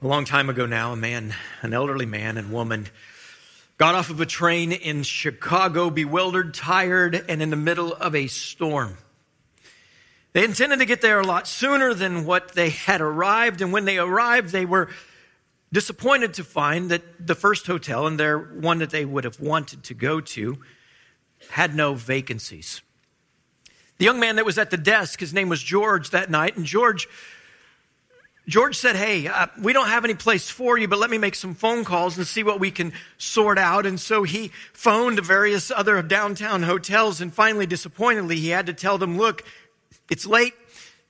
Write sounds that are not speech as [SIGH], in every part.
A long time ago now, a man, an elderly man and woman, got off of a train in Chicago, bewildered, tired, and in the middle of a storm. They intended to get there a lot sooner than what they had arrived, and when they arrived, they were disappointed to find that the first hotel, and their one that they would have wanted to go to, had no vacancies. The young man that was at the desk, his name was George that night, and George George said, Hey, uh, we don't have any place for you, but let me make some phone calls and see what we can sort out. And so he phoned various other downtown hotels. And finally, disappointingly, he had to tell them, Look, it's late.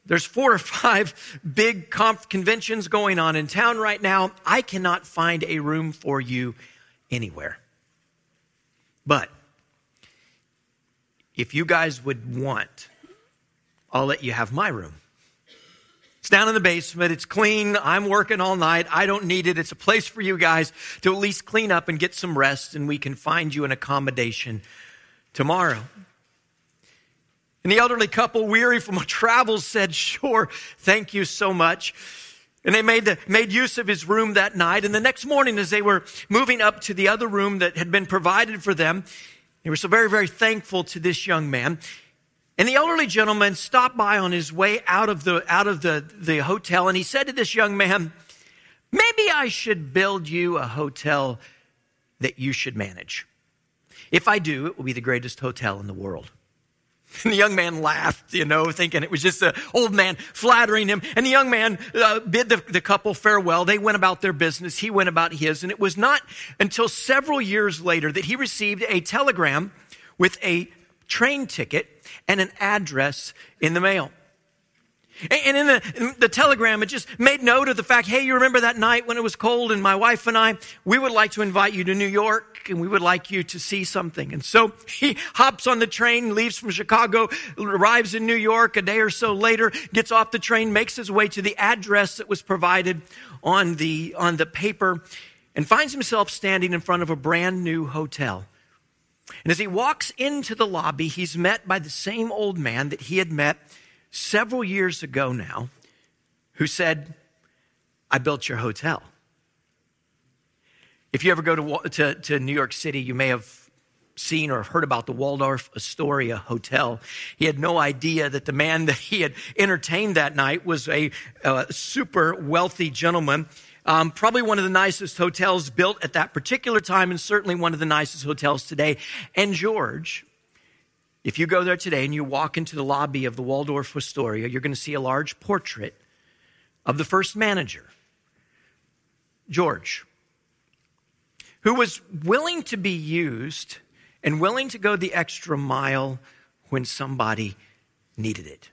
There's four or five big conf- conventions going on in town right now. I cannot find a room for you anywhere. But if you guys would want, I'll let you have my room. It's down in the basement. It's clean. I'm working all night. I don't need it. It's a place for you guys to at least clean up and get some rest, and we can find you an accommodation tomorrow. And the elderly couple, weary from a travel, said, Sure, thank you so much. And they made, the, made use of his room that night. And the next morning, as they were moving up to the other room that had been provided for them, they were so very, very thankful to this young man. And the elderly gentleman stopped by on his way out of the, out of the, the hotel and he said to this young man, Maybe I should build you a hotel that you should manage. If I do, it will be the greatest hotel in the world. [LAUGHS] And the young man laughed, you know, thinking it was just an old man flattering him. And the young man uh, bid the, the couple farewell. They went about their business. He went about his. And it was not until several years later that he received a telegram with a train ticket and an address in the mail. And in the, in the, telegram, it just made note of the fact, hey, you remember that night when it was cold and my wife and I, we would like to invite you to New York and we would like you to see something. And so [LAUGHS] he hops on the train, leaves from Chicago, arrives in New York a day or so later, gets off the train, makes his way to the address that was provided on the, on the paper, and finds himself standing in front of a brand new hotel. And as he walks into the lobby, he's met by the same old man that he had met several years ago now, who said, I built your hotel. If you ever go to, to, to New York City, you may have seen or heard about the Waldorf Astoria Hotel. He had no idea that the man that he had entertained that night was a, a super wealthy gentleman um, probably one of the nicest hotels built at that particular time, and certainly one of the nicest hotels today. And George, if you go there today and you walk into the lobby of the Waldorf Astoria, you're going to see a large portrait of the first manager, George, who was willing to be used and willing to go the extra mile when somebody needed it.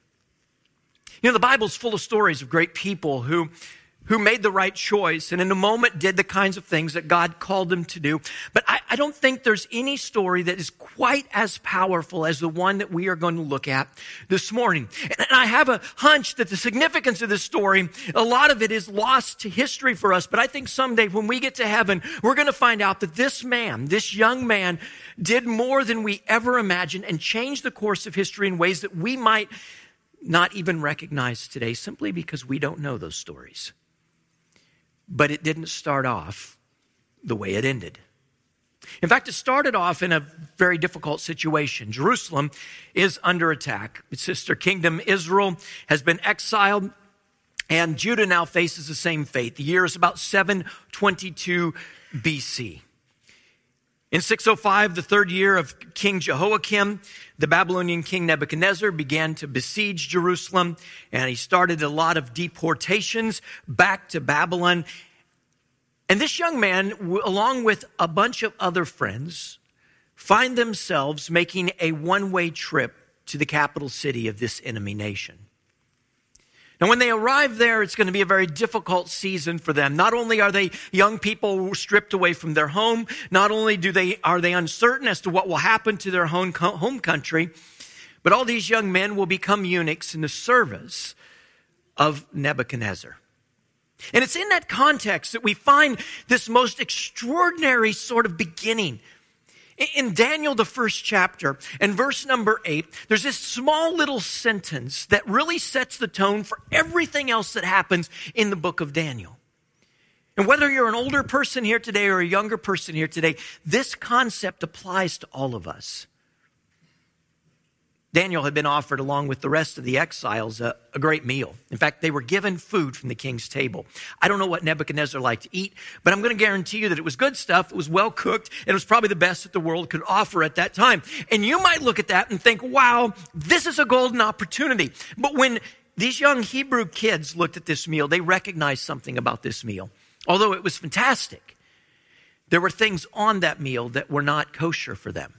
You know, the Bible's full of stories of great people who who made the right choice and in a moment did the kinds of things that God called them to do. But I, I, don't think there's any story that is quite as powerful as the one that we are going to look at this morning. And I have a hunch that the significance of this story, a lot of it is lost to history for us. But I think someday when we get to heaven, we're going to find out that this man, this young man, did more than we ever imagined and changed the course of history in ways that we might not even recognize today simply because we don't know those stories. But it didn't start off the way it ended. In fact, it started off in a very difficult situation. Jerusalem is under attack. Its sister kingdom, Israel, has been exiled, and Judah now faces the same fate. The year is about 722 BC. In 605, the third year of King Jehoiakim, the Babylonian king Nebuchadnezzar began to besiege Jerusalem, and he started a lot of deportations back to Babylon. And this young man, along with a bunch of other friends, find themselves making a one way trip to the capital city of this enemy nation. Now, when they arrive there, it's going to be a very difficult season for them. Not only are they young people stripped away from their home, not only do they, are they uncertain as to what will happen to their home, home country, but all these young men will become eunuchs in the service of Nebuchadnezzar. And it's in that context that we find this most extraordinary sort of beginning in Daniel, the first chapter, and verse number eight, there's this small little sentence that really sets the tone for everything else that happens in the book of Daniel. And whether you're an older person here today or a younger person here today, this concept applies to all of us. Daniel had been offered, along with the rest of the exiles, a, a, great meal. In fact, they were given food from the king's table. I don't know what Nebuchadnezzar liked to eat, but I'm going to guarantee you that it was good stuff. It was well cooked, and it was probably the best that the world could offer at that time. And you might look at that and think, wow, this is a golden opportunity. But when these young Hebrew kids looked at this meal, they recognized something about this meal. Although it was fantastic, there were things on that meal that were not kosher for them.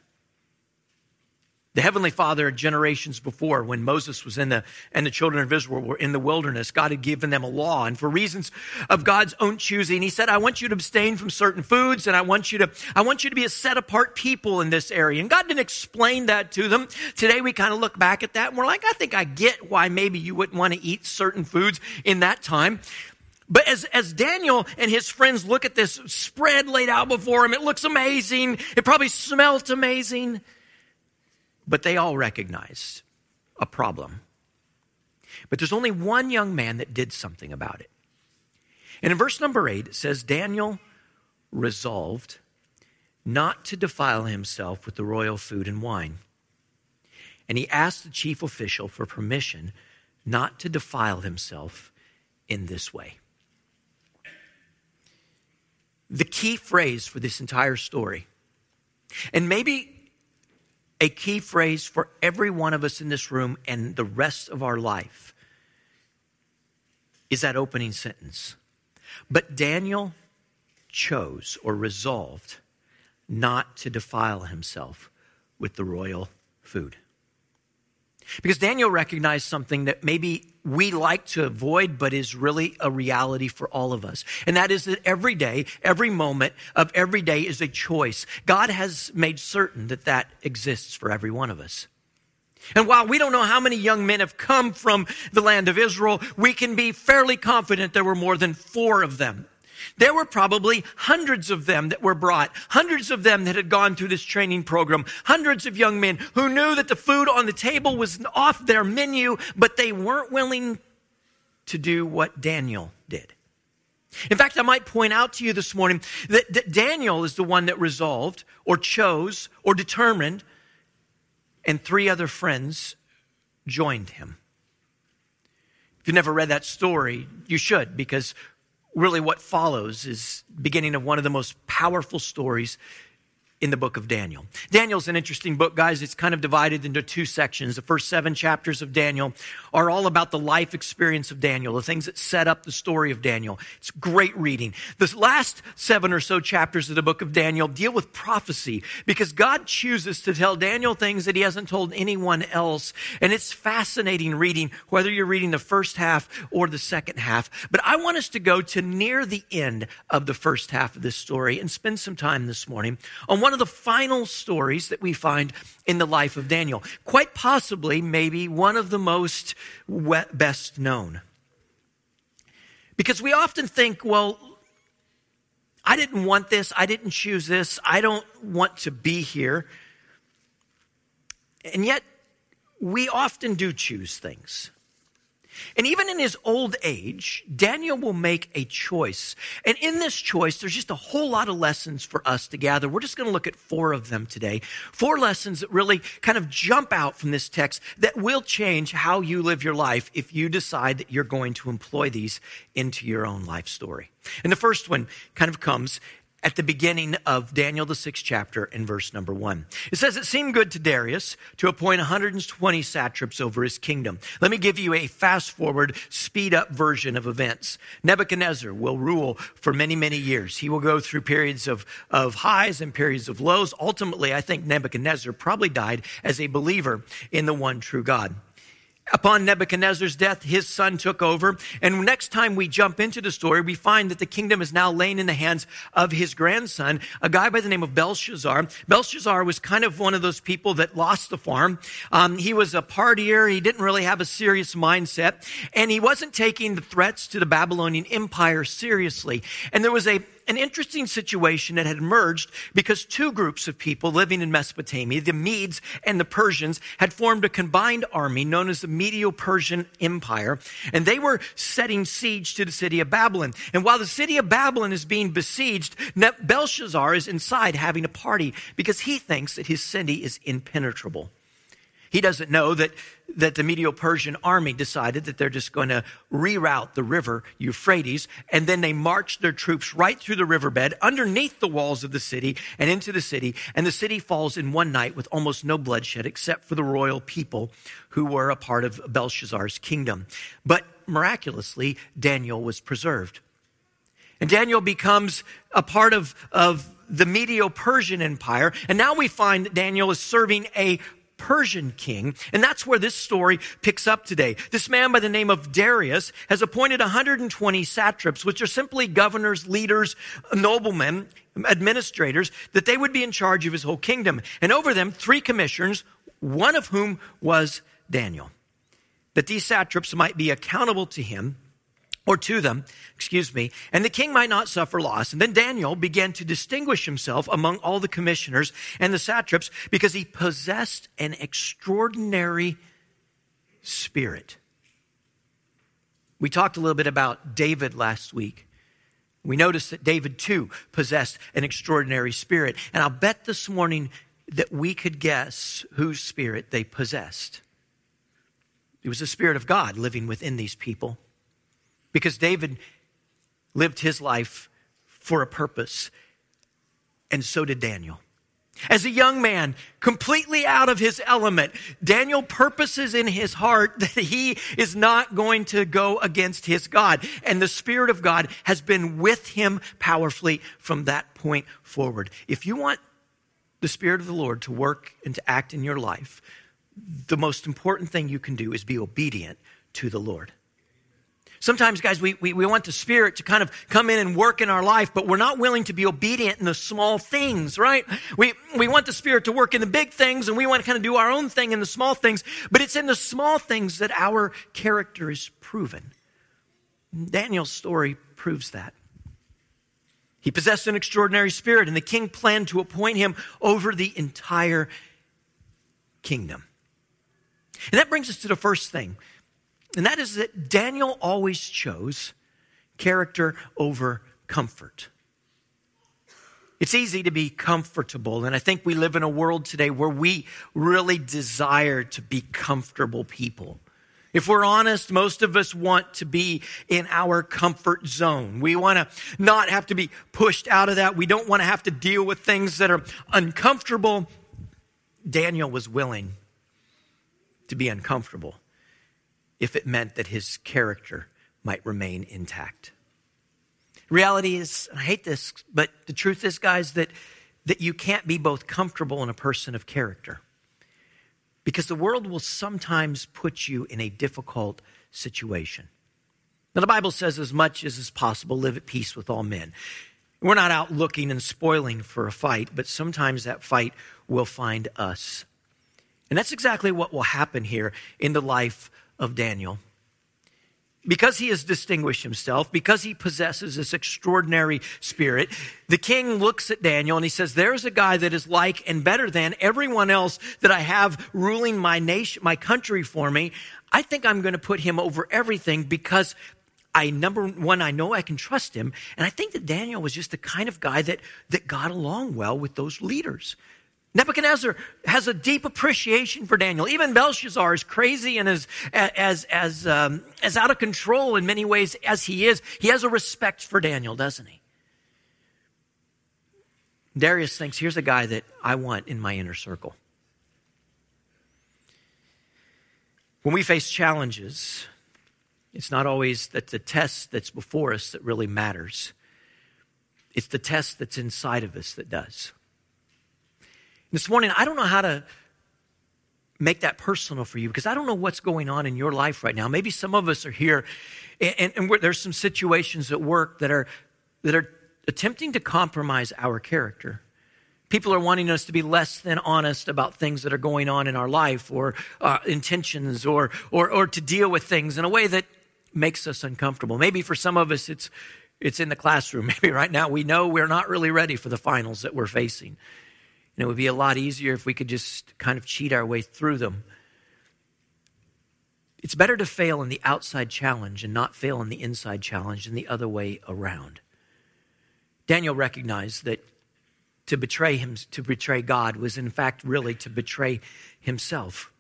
The Heavenly Father, generations before, when Moses was in the, and the children of Israel were in the wilderness, God had given them a law. And for reasons of God's own choosing, He said, I want you to abstain from certain foods and I want you to, I want you to be a set apart people in this area. And God didn't explain that to them. Today we kind of look back at that and we're like, I think I get why maybe you wouldn't want to eat certain foods in that time. But as, as Daniel and his friends look at this spread laid out before him, it looks amazing. It probably smelt amazing. But they all recognized a problem. But there's only one young man that did something about it. And in verse number eight, it says Daniel resolved not to defile himself with the royal food and wine. And he asked the chief official for permission not to defile himself in this way. The key phrase for this entire story, and maybe a key phrase for every one of us in this room and the rest of our life is that opening sentence. But Daniel chose or resolved not to defile himself with the royal food. Because Daniel recognized something that maybe we like to avoid, but is really a reality for all of us. And that is that every day, every moment of every day is a choice. God has made certain that that exists for every one of us. And while we don't know how many young men have come from the land of Israel, we can be fairly confident there were more than four of them. There were probably hundreds of them that were brought, hundreds of them that had gone through this training program, hundreds of young men who knew that the food on the table was off their menu, but they weren't willing to do what Daniel did. In fact, I might point out to you this morning that, that Daniel is the one that resolved or chose or determined, and three other friends joined him. If you've never read that story, you should, because really what follows is beginning of one of the most powerful stories in the book of Daniel. Daniel's an interesting book, guys. It's kind of divided into two sections. The first seven chapters of Daniel are all about the life experience of Daniel, the things that set up the story of Daniel. It's great reading. The last seven or so chapters of the book of Daniel deal with prophecy because God chooses to tell Daniel things that he hasn't told anyone else. And it's fascinating reading, whether you're reading the first half or the second half. But I want us to go to near the end of the first half of this story and spend some time this morning on one of the final stories that we find in the life of Daniel. Quite possibly, maybe one of the most best known. Because we often think, well, I didn't want this. I didn't choose this. I don't want to be here. And yet, we often do choose things. And even in his old age, Daniel will make a choice. And in this choice, there's just a whole lot of lessons for us to gather. We're just going to look at four of them today. Four lessons that really kind of jump out from this text that will change how you live your life if you decide that you're going to employ these into your own life story. And the first one kind of comes at the beginning of Daniel, the sixth chapter, in verse number one. It says, It seemed good to Darius to appoint 120 satraps over his kingdom. Let me give you a fast forward, speed up version of events. Nebuchadnezzar will rule for many, many years. He will go through periods of, of highs and periods of lows. Ultimately, I think Nebuchadnezzar probably died as a believer in the one true God. Upon Nebuchadnezzar's death, his son took over. And next time we jump into the story, we find that the kingdom is now laying in the hands of his grandson, a guy by the name of Belshazzar. Belshazzar was kind of one of those people that lost the farm. Um, he was a partier. He didn't really have a serious mindset. And he wasn't taking the threats to the Babylonian Empire seriously. And there was a an interesting situation that had emerged because two groups of people living in Mesopotamia, the Medes and the Persians, had formed a combined army known as the Medo Persian Empire, and they were setting siege to the city of Babylon. And while the city of Babylon is being besieged, Belshazzar is inside having a party because he thinks that his city is impenetrable. He doesn't know that, that the Medo Persian army decided that they're just going to reroute the river Euphrates, and then they marched their troops right through the riverbed underneath the walls of the city and into the city. And the city falls in one night with almost no bloodshed except for the royal people who were a part of Belshazzar's kingdom. But miraculously, Daniel was preserved. And Daniel becomes a part of, of the Medo Persian Empire. And now we find that Daniel is serving a Persian king. And that's where this story picks up today. This man by the name of Darius has appointed 120 satraps, which are simply governors, leaders, noblemen, administrators, that they would be in charge of his whole kingdom. And over them, three commissioners, one of whom was Daniel. That these satraps might be accountable to him or to them, excuse me, and the king might not suffer loss. And then Daniel began to distinguish himself among all the commissioners and the satraps because he possessed an extraordinary spirit. We talked a little bit about David last week. We noticed that David too possessed an extraordinary spirit. And I'll bet this morning that we could guess whose spirit they possessed. It was the Spirit of God living within these people because David lived his life for a purpose, and so did Daniel. As a young man, completely out of his element, Daniel purposes in his heart [LAUGHS] that he is not going to go against his God. And the Spirit of God has been with him powerfully from that point forward. If you want the Spirit of the Lord to work and to act in your life, the most important thing you can do is be obedient to the Lord. Sometimes, guys, we, we, we want the Spirit to kind of come in and work in our life, but we're not willing to be obedient in the small things, right? We, we want the Spirit to work in the big things and we want to kind of do our own thing in the small things, but it's in the small things that our character is proven. Daniel's story proves that. He possessed an extraordinary spirit, and the king planned to appoint him over the entire kingdom. And that brings us to the first thing and that is that Daniel always chose character over comfort. It's easy to be comfortable, and I think we live in a world today where we really desire to be comfortable people. If we're honest, most of us want to be in our comfort zone. We want to not have to be pushed out of that. We don't want to have to deal with things that are uncomfortable. Daniel was willing to be uncomfortable if it meant that his character might remain intact. Reality is, I hate this, but the truth is, guys, that, that you can't be both comfortable and a person of character. Because the world will sometimes put you in a difficult situation. Now, the Bible says, as much as is possible, live at peace with all men. We're not out looking and spoiling for a fight, but sometimes that fight will find us. And that's exactly what will happen here in the life of Daniel. Because he has distinguished himself, because he possesses this extraordinary spirit, the king looks at Daniel and he says, There's a guy that is like and better than everyone else that I have ruling my nation, my country for me. I think I'm going to put him over everything because I, number one, I know I can trust him. And I think that Daniel was just the kind of guy that, that got along well with those leaders. Nebuchadnezzar has a deep appreciation for Daniel. Even Belshazzar, as crazy and as, as, as, um, as out of control in many ways as he is, he has a respect for Daniel, doesn't he? Darius thinks, here's a guy that I want in my inner circle. When we face challenges, it's not always that the test that's before us that really matters. It's the test that's inside of us that does. This morning, I don't know how to make that personal for you because I don't know what's going on in your life right now. Maybe some of us are here and, and there's some situations at work that are, that are attempting to compromise our character. People are wanting us to be less than honest about things that are going on in our life or uh, intentions or, or, or to deal with things in a way that makes us uncomfortable. Maybe for some of us, it's it's in the classroom. [LAUGHS] Maybe right now we know we're not really ready for the finals that we're facing. And it would be a lot easier if we could just kind of cheat our way through them. It's better to fail in the outside challenge and not fail in the inside challenge than the other way around. Daniel recognized that to betray him to betray God was in fact really to betray himself.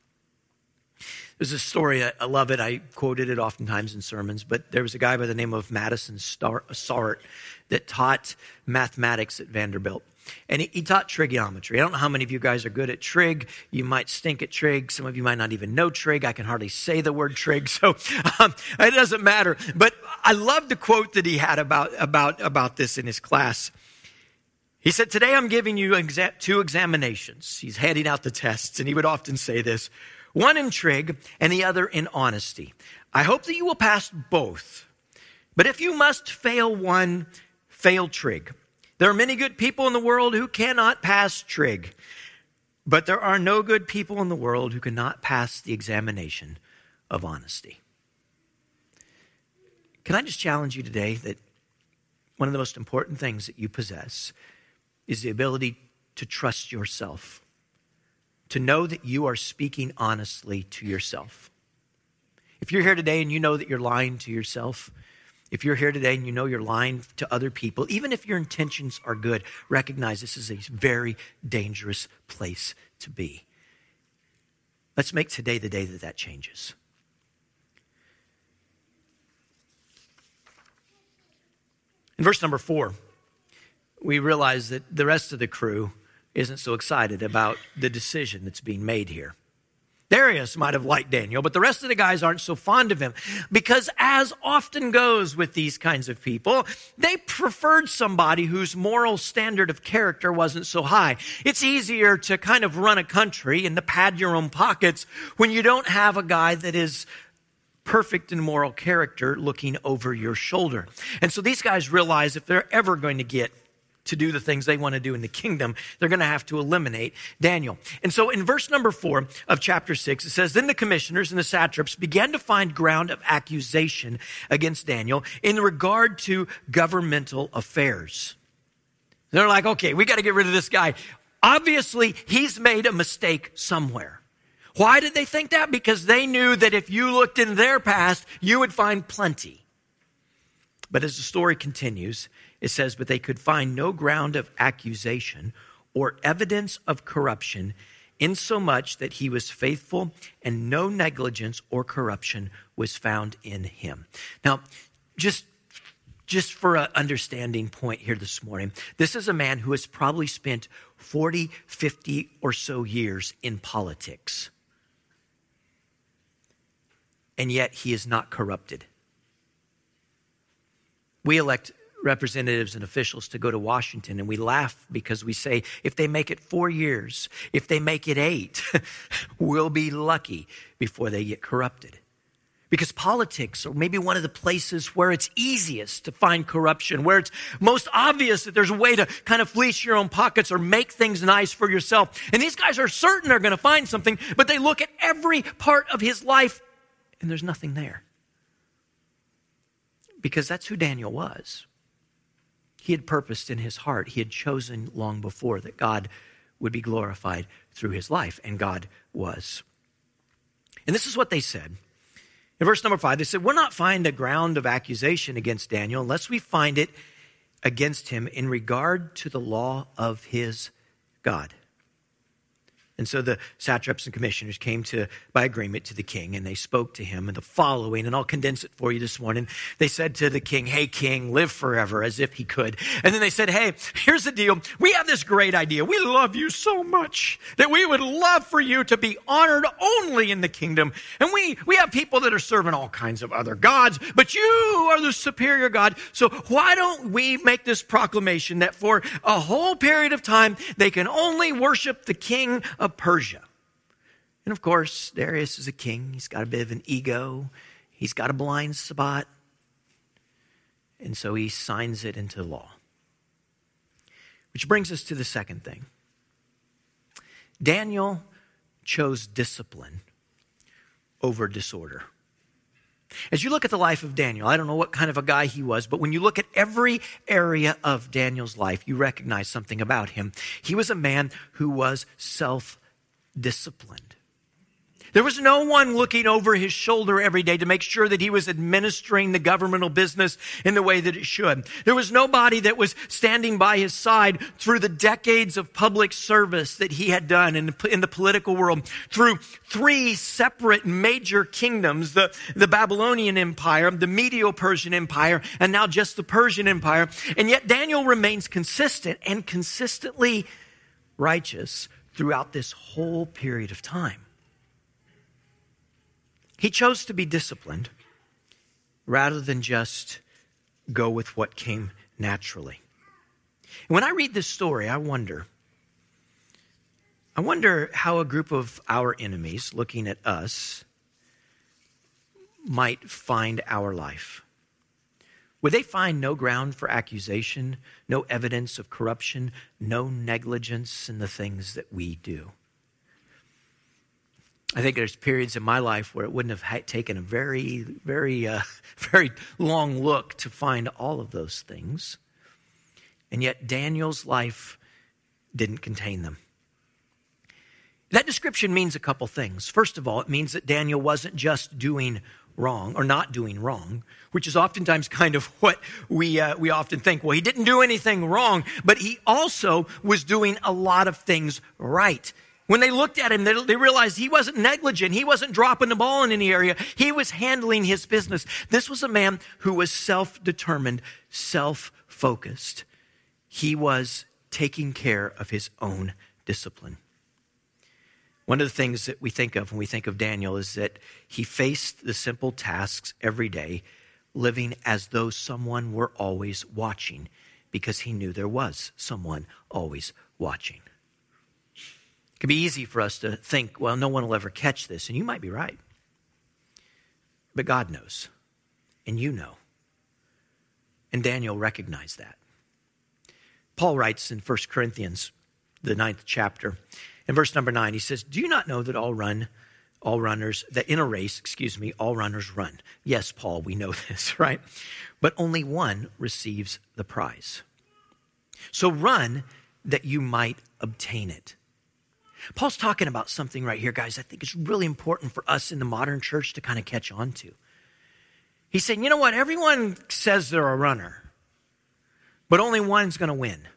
There's a story, I love it. I quoted it oftentimes in sermons, but there was a guy by the name of Madison Sarratt that taught mathematics at Vanderbilt. And he, he, taught trigonometry. I don't know how many of you guys are good at trig. You might stink at trig. Some of you might not even know trig. I can hardly say the word trig, [LAUGHS] so um, it doesn't matter. But I love the quote that he had about, about, about this in his class. He said, Today I'm giving you exa- two examinations. He's handing out the tests, and he would often say this one in trig and the other in honesty. I hope that you will pass both. But if you must fail one, fail trig. There are many good people in the world who cannot pass trig, but there are no good people in the world who cannot pass the examination of honesty. Can I just challenge you today that one of the most important things that you possess is the ability to trust yourself, to know that you are speaking honestly to yourself. If you're here today and you know that you're lying to yourself, if you're here today and you know you're lying to other people, even if your intentions are good, recognize this is a very dangerous place to be. Let's make today the day that that changes. In verse number four, we realize that the rest of the crew isn't so excited about the decision that's being made here. Darius might have liked Daniel, but the rest of the guys aren't so fond of him because, as often goes with these kinds of people, they preferred somebody whose moral standard of character wasn't so high. It's easier to kind of run a country and to pad your own pockets when you don't have a guy that is perfect in moral character looking over your shoulder. And so these guys realize if they're ever going to get to do the things they want to do in the kingdom, they're going to have to eliminate Daniel. And so in verse number four of chapter six, it says, Then the commissioners and the satraps began to find ground of accusation against Daniel in regard to governmental affairs. They're like, okay, we got to get rid of this guy. Obviously, he's made a mistake somewhere. Why did they think that? Because they knew that if you looked in their past, you would find plenty. But as the story continues, it says, But they could find no ground of accusation or evidence of corruption, insomuch that he was faithful and no negligence or corruption was found in him. Now, just just for an understanding point here this morning, this is a man who has probably spent 40, 50 or so years in politics. And yet he is not corrupted. We elect representatives and officials to go to Washington, and we laugh because we say, if they make it four years, if they make it eight, [LAUGHS] we'll be lucky before they get corrupted. Because politics are maybe one of the places where it's easiest to find corruption, where it's most obvious that there's a way to kind of fleece your own pockets or make things nice for yourself. And these guys are certain they're going to find something, but they look at every part of his life and there's nothing there. Because that's who Daniel was he had purposed in his heart, he had chosen long before that God would be glorified through his life, and God was. And this is what they said. In verse number five, they said, We'll not find a ground of accusation against Daniel unless we find it against him in regard to the law of his God. And so the satraps and commissioners came to, by agreement to the king, and they spoke to him in the following, and I'll condense it for you this morning. They said to the king, Hey, king, live forever, as if he could. And then they said, Hey, here's the deal. We have this great idea. We love you so much that we would love for you to be honored only in the kingdom. And we, we have people that are serving all kinds of other gods, but you are the superior God. So why don't we make this proclamation that for a whole period of time, they can only worship the king of Persia. And of course, Darius is a king. He's got a bit of an ego, he's got a blind spot. And so he signs it into law. Which brings us to the second thing Daniel chose discipline over disorder. As you look at the life of Daniel, I don't know what kind of a guy he was, but when you look at every area of Daniel's life, you recognize something about him. He was a man who was self disciplined. There was no one looking over his shoulder every day to make sure that he was administering the governmental business in the way that it should. There was nobody that was standing by his side through the decades of public service that he had done in the, in the political world, through three separate major kingdoms, the, the Babylonian Empire, the Medo-Persian Empire, and now just the Persian Empire. And yet Daniel remains consistent and consistently righteous throughout this whole period of time. He chose to be disciplined rather than just go with what came naturally. And when I read this story, I wonder I wonder how a group of our enemies looking at us might find our life. Would they find no ground for accusation, no evidence of corruption, no negligence in the things that we do? I think there's periods in my life where it wouldn't have taken a very, very, uh, [LAUGHS] very long look to find all of those things. And yet, Daniel's life didn't contain them. That description means a couple things. First of all, it means that Daniel wasn't just doing wrong or not doing wrong, which is oftentimes kind of [LAUGHS] what we, uh, we often think. Well, he didn't do anything wrong, but he also was doing a lot of things right. When they looked at him, they, they, realized he wasn't negligent. He wasn't dropping the ball in any area. He was handling his business. This was a man who was self determined, self focused. He was taking care of his own discipline. One of the things that we think of when we think of Daniel is that he faced the simple tasks every day, living as though someone were always watching, because he knew there was someone always watching. It can be easy for us to think, well, no one will ever catch this, and you might be right. But God knows, and you know. And Daniel recognized that. Paul writes in 1 Corinthians, the ninth chapter, in verse number nine, he says, Do you not know that all run, all runners, that in a race, excuse me, all runners run? Yes, Paul, we know [LAUGHS] this, right? But only one receives the prize. So run that you might obtain it. Paul's talking about something right here, guys, I think it's really important for us in the modern church to kind of catch on to. He's saying, you know what? Everyone says they're a runner, but only one's going to win.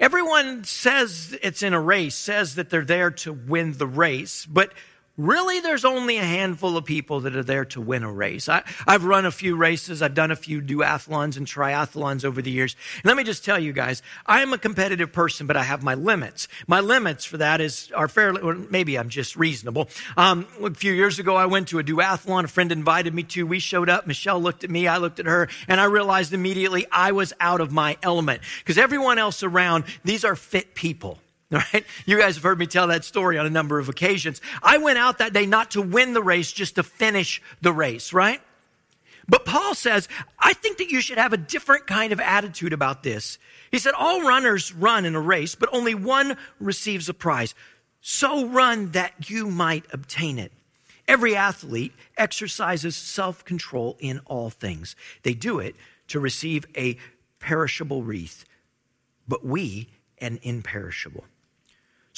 Everyone says it's in a race, says that they're there to win the race, but really there's only a handful of people that are there to win a race. I, have run a few races. I've done a few duathlons and triathlons over the years. And let me just tell you guys, I am a competitive person, but I have my limits. My limits for that is, are fairly, or maybe I'm just reasonable. Um, a few years ago, I went to a duathlon. A friend invited me to. We showed up. Michelle looked at me. I looked at her and I realized immediately I was out of my element because everyone else around, these are fit people. [LAUGHS] Right? You guys have heard me tell that story on a number of occasions. I went out that day not to win the race, just to finish the race, right? But Paul says, I think that you should have a different kind of attitude about this. He said, All runners run in a race, but only one receives a prize. So run that you might obtain it. Every athlete exercises self control in all things. They do it to receive a perishable wreath, but we an imperishable.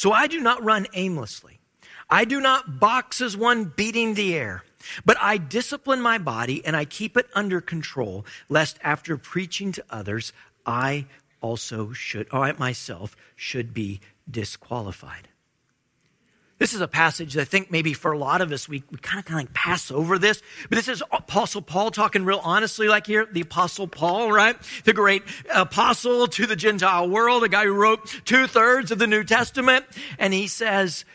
So I do not run aimlessly. I do not box as one beating the air, but I discipline my body and I keep it under control, lest after preaching to others, I also should, or I myself should be disqualified. This is a passage that I think maybe for a lot of us, we, we kind of kind of like pass over this. But this is Apostle Paul talking real honestly, like here, the Apostle Paul, right? The great apostle to the Gentile world, a guy who wrote two thirds of the New Testament. And he says,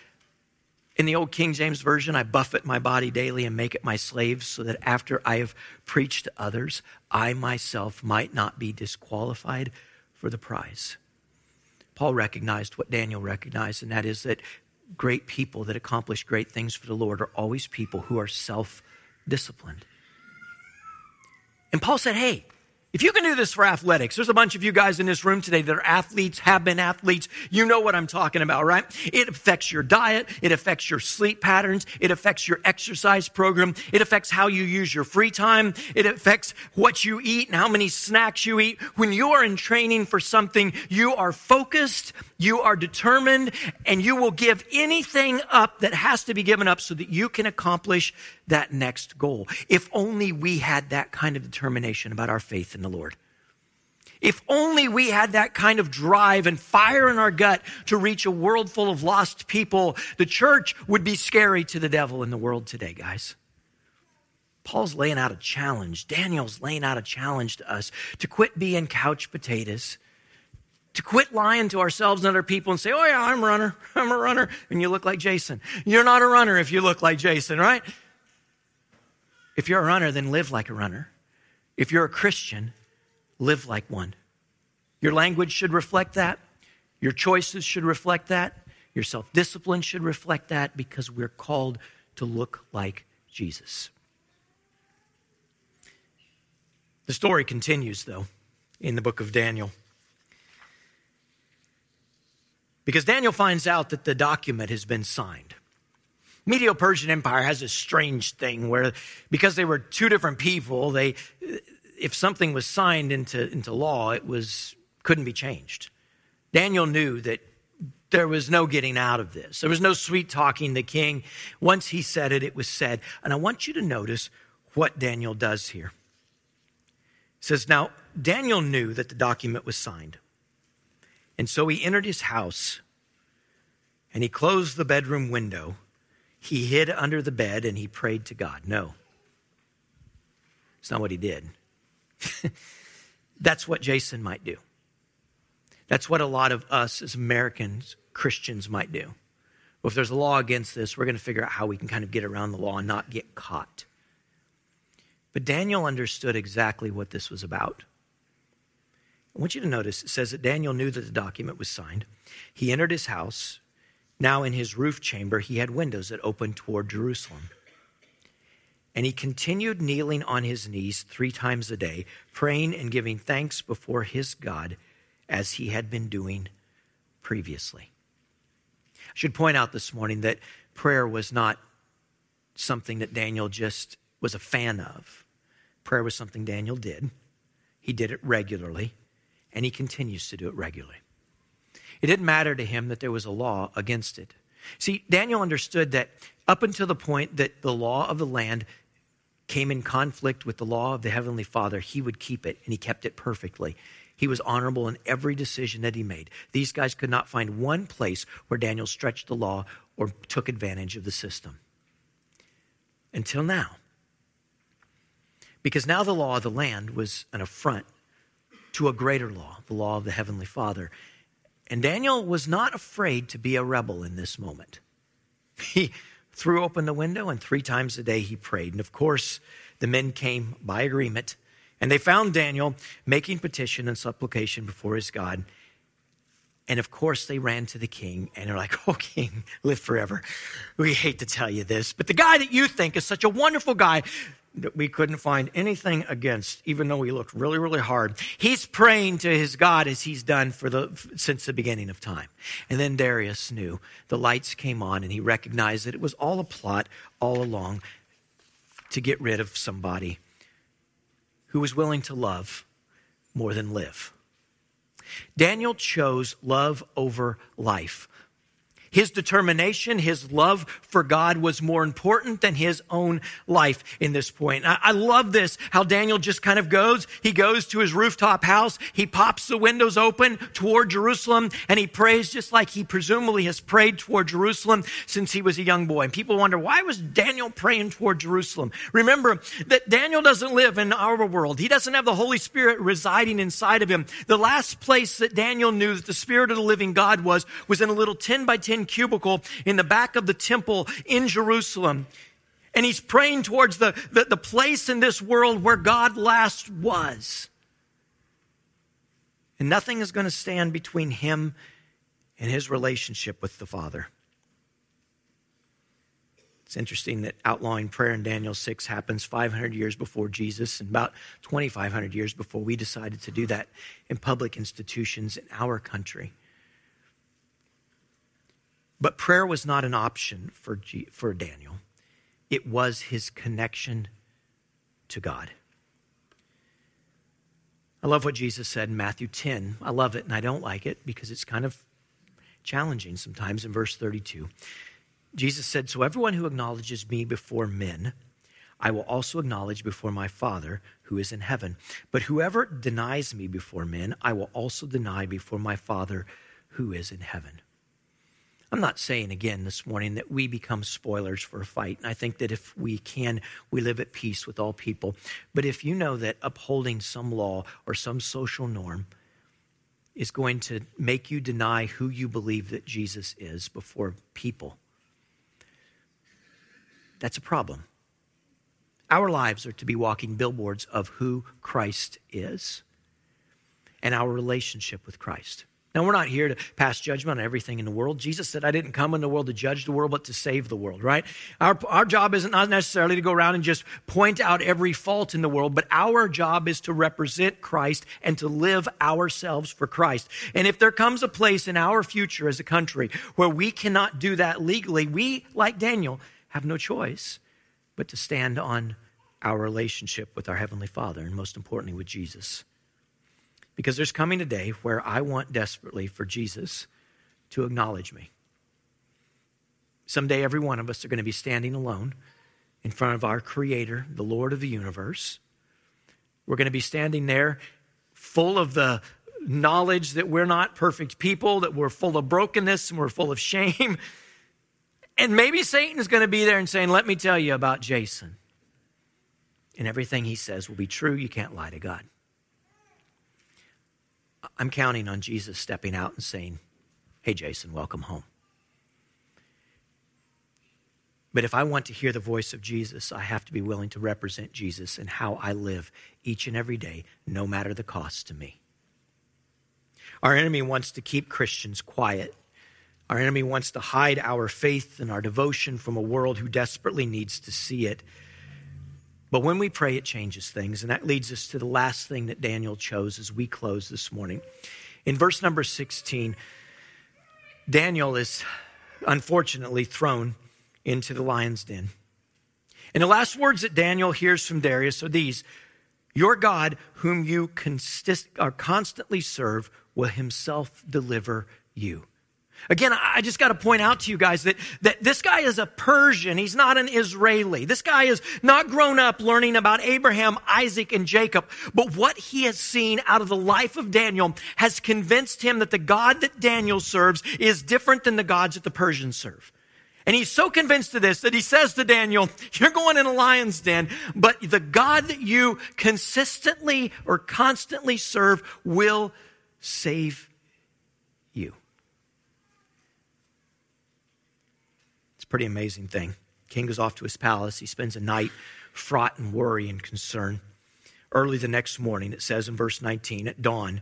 in the old King James Version, I buffet my body daily and make it my slave so that after I have preached to others, I myself might not be disqualified for the prize. Paul recognized what Daniel recognized, and that is that great people that accomplish great things for the Lord are always people who are self disciplined. And Paul said, Hey, If you can do this for athletics, there's a bunch of you guys in this room today that are athletes, have been athletes. You know what I'm talking about, right? It affects your diet. It affects your sleep patterns. It affects your exercise program. It affects how you use your free time. It affects what you eat and how many snacks you eat. When you are in training for something, you are focused, you are determined, and you will give anything up that has to be given up so that you can accomplish that next goal. If only we had that kind of determination about our faith in the Lord. If only we had that kind of drive and fire in our gut to reach a world full of lost people, the church would be scary to the devil in the world today, guys. Paul's laying out a challenge. Daniel's laying out a challenge to us to quit being couch potatoes, to quit lying to ourselves and other people and say, Oh, yeah, I'm a runner. [LAUGHS] I'm a runner. And you look like Jason. You're not a runner if you look like Jason, right? If you're a runner, then live like a runner. If you're a Christian, live like one. Your language should reflect that. Your choices should reflect that. Your self discipline should reflect that because we're called to look like Jesus. The story continues, though, in the book of Daniel. Because Daniel finds out that the document has been signed. Medo-Persian Empire has a strange thing where, because they were two different people, they, if something was signed into, into law, it was couldn't be changed. Daniel knew that there was no getting out of this. There was no sweet talking the king. Once he said it, it was said. And I want you to notice what Daniel does here. It says, Now Daniel knew that the document was signed. And so he entered his house and he closed the bedroom window he hid under the bed and he prayed to God. No. It's not what he did. [LAUGHS] That's what Jason might do. That's what a lot of us as Americans, Christians, might do. Well, if there's a law against this, we're going to figure out how we can kind of get around the law and not get caught. But Daniel understood exactly what this was about. I want you to notice it says that Daniel knew that the document was signed. He entered his house now, in his roof chamber, he had windows that opened toward Jerusalem. And he continued kneeling on his knees three times a day, praying and giving thanks before his God as he had been doing previously. I should point out this morning that prayer was not something that Daniel just was a fan of. Prayer was something Daniel did. He did it regularly, and he continues to do it regularly. It didn't matter to him that there was a law against it. See, Daniel understood that up until the point that the law of the land came in conflict with the law of the Heavenly Father, he would keep it, and he kept it perfectly. He was honorable in every decision that he made. These guys could not find one place where Daniel stretched the law or took advantage of the system. Until now. Because now the law of the land was an affront to a greater law, the law of the Heavenly Father. And Daniel was not afraid to be a rebel in this moment. He threw open the window and three times a day he prayed. And of course, the men came by agreement and they found Daniel making petition and supplication before his God. And of course, they ran to the king and they're like, [LAUGHS] Oh, king, live forever. We hate to tell you this, but the guy that you think is such a wonderful guy that we couldn't find anything against, even though we looked really, really hard. He's praying to his God as he's done for the, since the beginning of time. And then Darius knew the lights came on and he recognized that it was all a plot all along to get rid of somebody who was willing to love more than live. Daniel chose love over life. His determination, his love for God was more important than his own life in this point. I, I, love this, how Daniel just kind of goes. He goes to his rooftop house. He pops the windows open toward Jerusalem and he prays just like he presumably has prayed toward Jerusalem since he was a young boy. And people wonder, why was Daniel praying toward Jerusalem? Remember that Daniel doesn't live in our world. He doesn't have the Holy Spirit residing inside of him. The last place that Daniel knew that the Spirit of the living God was, was in a little 10 by 10 cubicle in the back of the temple in Jerusalem. And he's praying towards the, the, the place in this world where God last was. And nothing is going to stand between him and his relationship with the Father. It's interesting that outlawing prayer in Daniel 6 happens 500 years before Jesus and about 2,500 years before we decided to do that in public institutions in our country. But prayer was not an option for, G- for Daniel, it was his connection to God. I love what Jesus said in Matthew 10. I love it and I don't like it because it's kind of challenging sometimes in verse 32. Jesus said, So everyone who acknowledges me before men, I will also acknowledge before my Father who is in heaven. But whoever denies me before men, I will also deny before my Father who is in heaven. I'm not saying again this morning that we become spoilers for a fight. And I think that if we can, we live at peace with all people. But if you know that upholding some law or some social norm is going to make you deny who you believe that Jesus is before people, that's a problem. Our lives are to be walking billboards of who Christ is and our relationship with Christ. Now, we're not here to pass judgment on everything in the world. Jesus said, I didn't come in the world to judge the world, but to save the world, right? Our, our job isn't not necessarily to go around and just point out every fault in the world, but our job is to represent Christ and to live ourselves for Christ. And if there comes a place in our future as a country where we cannot do that legally, we, like Daniel, have no choice but to stand on our relationship with our Heavenly Father and most importantly with Jesus. Because there's coming a day where I want desperately for Jesus to acknowledge me. Someday, every one of us are going to be standing alone in front of our Creator, the Lord of the universe. We're going to be standing there full of the knowledge that we're not perfect people, that we're full of brokenness and we're full of shame. [LAUGHS] And maybe Satan is going to be there and saying, Let me tell you about Jason. And everything he says will be true. You can't lie to God. I'm counting on Jesus stepping out and saying, Hey, Jason, welcome home. But if I want to hear the voice of Jesus, I have to be willing to represent Jesus and how I live each and every day, no matter the cost to me. Our enemy wants to keep Christians quiet. Our enemy wants to hide our faith and our devotion from a world who desperately needs to see it. But when we pray, it changes things. And that leads us to the last thing that Daniel chose as we close this morning. In verse number 16, Daniel is unfortunately thrown into the lion's den. And the last words that Daniel hears from Darius are these Your God, whom you consist, are constantly serve, will himself deliver you. Again, I just got to point out to you guys that, that this guy is a Persian. He's not an Israeli. This guy is not grown up learning about Abraham, Isaac, and Jacob. But what he has seen out of the life of Daniel has convinced him that the God that Daniel serves is different than the gods that the Persians serve. And he's so convinced of this that he says to Daniel, You're going in a lion's den, but the God that you consistently or constantly serve will save you. Pretty amazing thing. King goes off to his palace. He spends a night fraught in worry and concern. Early the next morning, it says in verse 19, at dawn,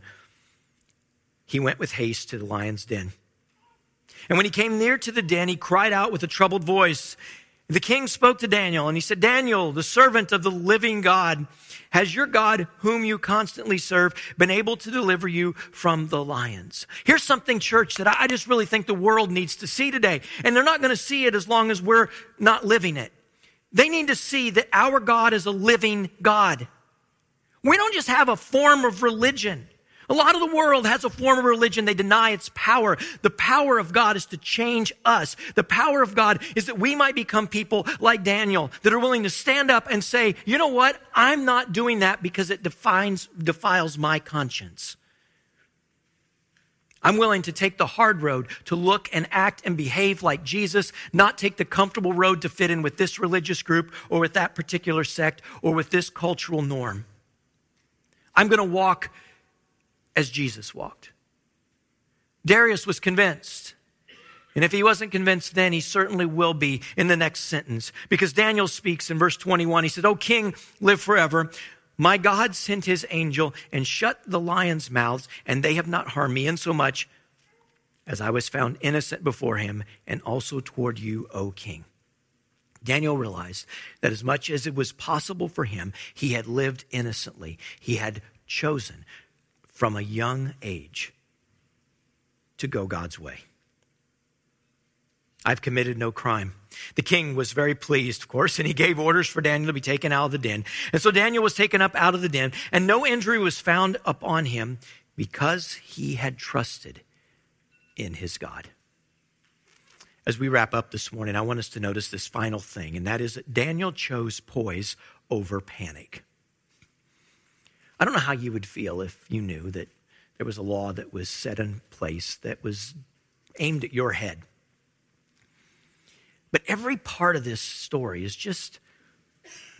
he went with haste to the lion's den. And when he came near to the den, he cried out with a troubled voice. The king spoke to Daniel, and he said, Daniel, the servant of the living God, has your God, whom you constantly serve, been able to deliver you from the lions? Here's something, church, that I just really think the world needs to see today. And they're not going to see it as long as we're not living it. They need to see that our God is a living God. We don't just have a form of religion. A lot of the world has a form of religion. They deny its power. The power of God is to change us. The power of God is that we might become people like Daniel that are willing to stand up and say, you know what? I'm not doing that because it defines, defiles my conscience. I'm willing to take the hard road to look and act and behave like Jesus, not take the comfortable road to fit in with this religious group or with that particular sect or with this cultural norm. I'm going to walk as Jesus walked. Darius was convinced. And if he wasn't convinced then, he certainly will be in the next sentence. Because Daniel speaks in verse 21. He said, O king, live forever. My God sent his angel and shut the lions' mouths, and they have not harmed me, in so much as I was found innocent before him, and also toward you, O king. Daniel realized that as much as it was possible for him, he had lived innocently. He had chosen from a young age to go God's way. I've committed no crime. The king was very pleased, of course, and he gave orders for Daniel to be taken out of the den. And so Daniel was taken up out of the den, and no injury was found upon him because he had trusted in his God. As we wrap up this morning, I want us to notice this final thing, and that is that Daniel chose poise over panic. I don't know how you would feel if you knew that there was a law that was set in place that was aimed at your head but every part of this story is just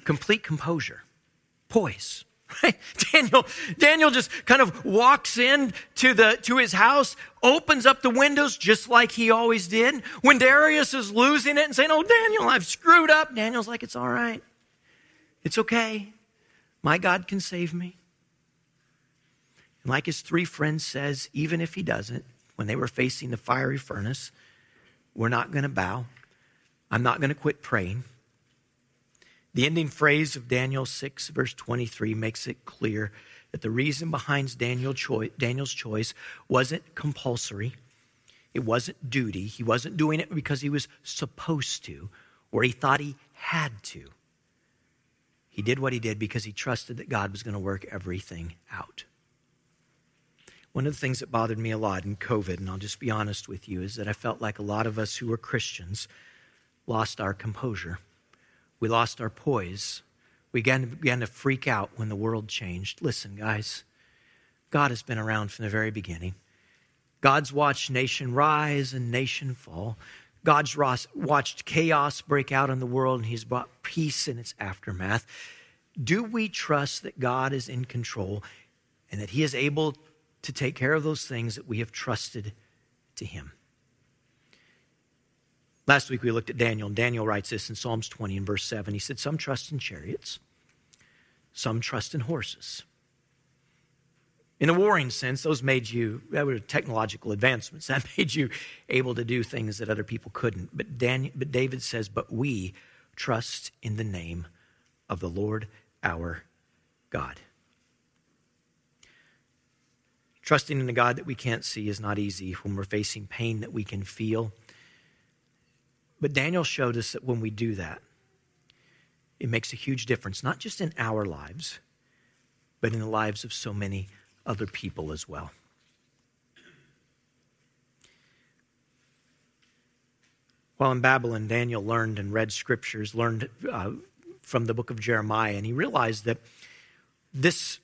complete composure, poise. Right? [LAUGHS] Daniel, Daniel just kind of walks in to the to his house, opens up the windows just like he always did. When Darius is losing it and saying, "Oh, Daniel, I've screwed up," Daniel's like, "It's all right, it's okay. My God can save me." And like his three friends says, even if he doesn't, when they were facing the fiery furnace, we're not going to bow. I'm not going to quit praying. The ending phrase of Daniel 6, verse 23, makes it clear that the reason behind Daniel choi- Daniel's choice wasn't compulsory, it wasn't duty. He wasn't doing it because he was supposed to or he thought he had to. He did what he did because he trusted that God was going to work everything out. One of the things that bothered me a lot in COVID, and I'll just be honest with you, is that I felt like a lot of us who were Christians lost our composure. We lost our poise. We began, began to freak out when the world changed. Listen, guys, God has been around from the very beginning. God's watched nation rise and nation fall. God's watched chaos break out in the world, and He's brought peace in its aftermath. Do we trust that God is in control and that He is able to take care of those things that we have trusted to Him? Last week we looked at Daniel, and Daniel writes this in Psalms 20 and verse 7. He said, Some trust in chariots, some trust in horses. In a warring sense, those made you, that were technological advancements. [LAUGHS] That made you able to do things that other people couldn't. But, Daniel, but David says, But we trust in the name of the Lord our God. Trusting in a God that we can't see is not easy when we're facing pain that we can feel but Daniel showed us that when we do that, it makes a huge difference, not just in our lives, but in the lives of so many other people as well. While in Babylon, Daniel learned and read scriptures, learned uh, from the book of Jeremiah, and he realized that this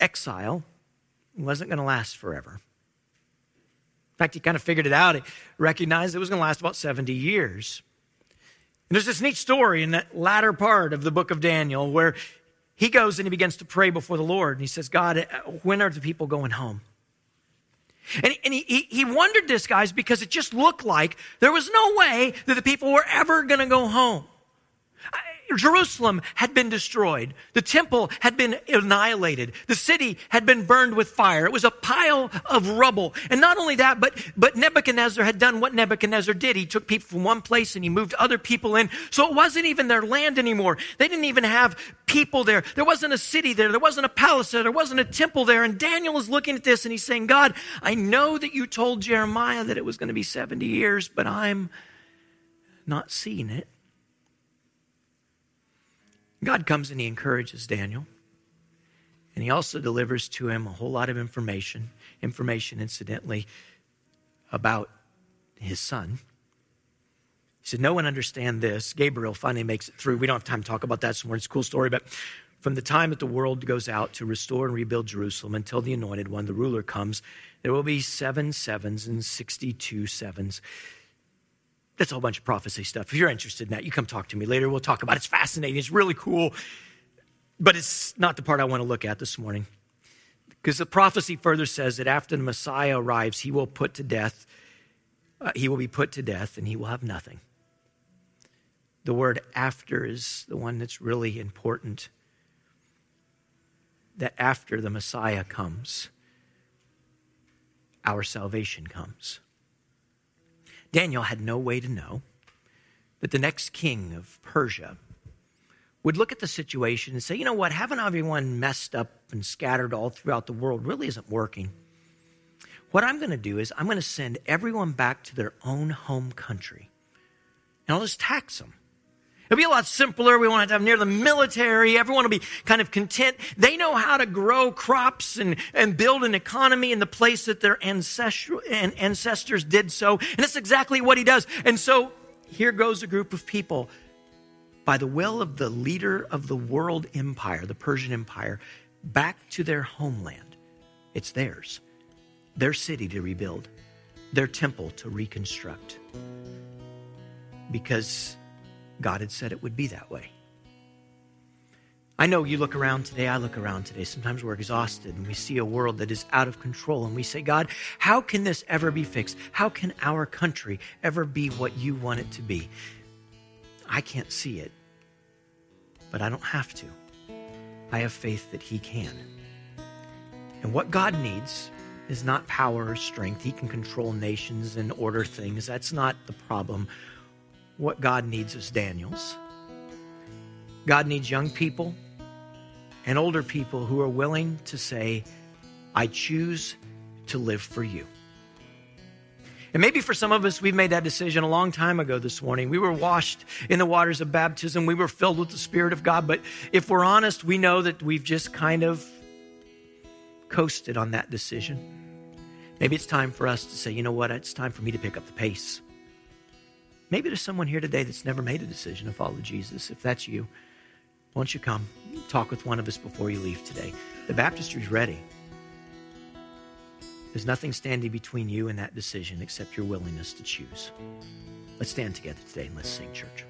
exile wasn't going to last forever In fact, he kind of figured it out. He recognized it was going to last about 70 years. And there's this neat story in that latter part of the book of Daniel where he goes and he begins to pray before the Lord. And he says, God, uh, when are the people going home? And, and he, he, he wondered this, guys, because it just looked like there was no way that the people were ever going to go home. Jerusalem had been destroyed. The temple had been annihilated. The city had been burned with fire. It was a pile of rubble. And not only that, but, but Nebuchadnezzar had done what Nebuchadnezzar did. He took people from one place and he moved other people in. So it wasn't even their land anymore. They didn't even have people there. There wasn't a city there. There wasn't a palace there. There wasn't a temple there. And Daniel is looking at this and he's saying, God, I know that you told Jeremiah that it was going to be 70 years, but I'm not seeing it. God comes and he encourages Daniel. And he also delivers to him a whole lot of information, information, incidentally, about his son. He said, No one understand this. Gabriel finally makes it through. We don't have time to talk about that. It's a cool story, but from the time that the world goes out to restore and rebuild Jerusalem until the anointed one, the ruler comes, there will be seven sevens and 62 sevens. That's a whole bunch of prophecy stuff. If you're interested in that, you come talk to me later. We'll talk about it. It's fascinating. It's really cool. But it's not the part I want to look at this morning. Because the prophecy further says that after the Messiah arrives, he will put to death, uh, he will be put to death, and he will have nothing. The word after is the one that's really important. That after the Messiah comes, our salvation comes. Daniel had no way to know that the next king of Persia would look at the situation and say, you know what, having everyone messed up and scattered all throughout the world really isn't working. What I'm going to do is I'm going to send everyone back to their own home country. And I'll just tax them. It'll be a lot simpler. We won't have to have near the military. Everyone will be kind of content. They know how to grow crops and, and build an economy in the place that their ancestral, and ancestors did so. And that's exactly what he does. And so here goes a group of people by the will of the leader of the world empire, the Persian Empire, back to their homeland. It's theirs, their city to rebuild, their temple to reconstruct. Because God had said it would be that way. I know you look around today, I look around today. Sometimes we're exhausted and we see a world that is out of control and we say, God, how can this ever be fixed? How can our country ever be what you want it to be? I can't see it, but I don't have to. I have faith that He can. And what God needs is not power or strength. He can control nations and order things. That's not the problem. What God needs is Daniels. God needs young people and older people who are willing to say, I choose to live for you. And maybe for some of us, we've made that decision a long time ago this morning. We were washed in the waters of baptism. We were filled with the Spirit of God. But if we're honest, we know that we've just kind of coasted on that decision. Maybe it's time for us to say, you know what? It's time for me to pick up the pace. Maybe there's someone here today that's never made a decision to follow Jesus. If that's you, why don't you come talk with one of us before you leave today? The baptistry's ready. There's nothing standing between you and that decision except your willingness to choose. Let's stand together today and let's sing, church.